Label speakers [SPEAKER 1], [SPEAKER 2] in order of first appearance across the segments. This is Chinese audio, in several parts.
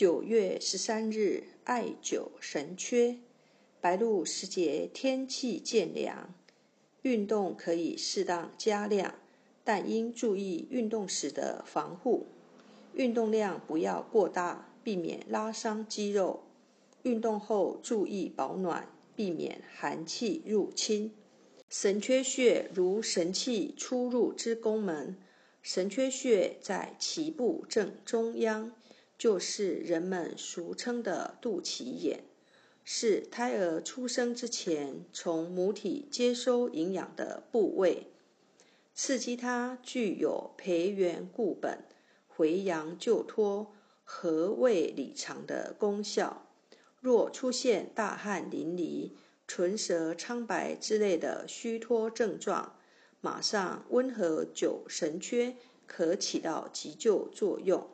[SPEAKER 1] 九月十三日，艾灸神阙。白露时节，天气渐凉，运动可以适当加量，但应注意运动时的防护。运动量不要过大，避免拉伤肌肉。运动后注意保暖，避免寒气入侵。神阙穴如神气出入之宫门，神阙穴在脐部正中央。就是人们俗称的肚脐眼，是胎儿出生之前从母体接收营养的部位，刺激它具有培元固本、回阳救脱、和胃理肠的功效。若出现大汗淋漓、唇舌苍白之类的虚脱症状，马上温和灸神阙，可起到急救作用。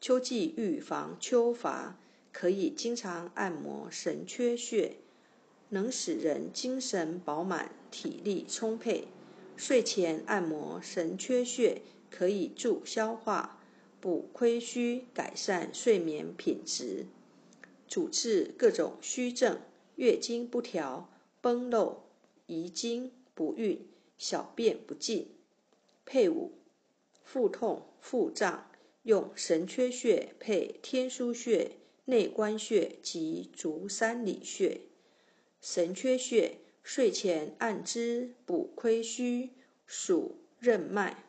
[SPEAKER 1] 秋季预防秋乏，可以经常按摩神阙穴，能使人精神饱满、体力充沛。睡前按摩神阙穴，可以助消化、补亏虚、改善睡眠品质，主治各种虚症：月经不调、崩漏、遗精、不孕、小便不尽、配伍、腹痛、腹胀。用神阙穴配天枢穴、内关穴及足三里穴。神阙穴睡前按之补亏虚，属任脉，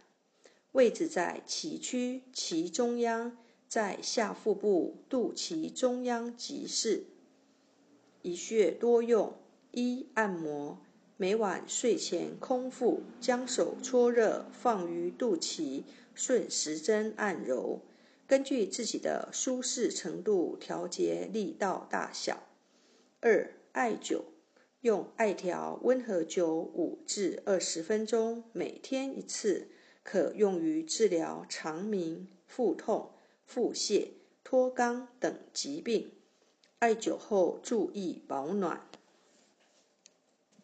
[SPEAKER 1] 位置在脐区脐中央，在下腹部肚脐中央即是。一穴多用：一、按摩。每晚睡前空腹，将手搓热，放于肚脐，顺时针按揉，根据自己的舒适程度调节力道大小。二、艾灸，用艾条温和灸五至二十分钟，每天一次，可用于治疗肠鸣、腹痛、腹泻、脱肛等疾病。艾灸后注意保暖。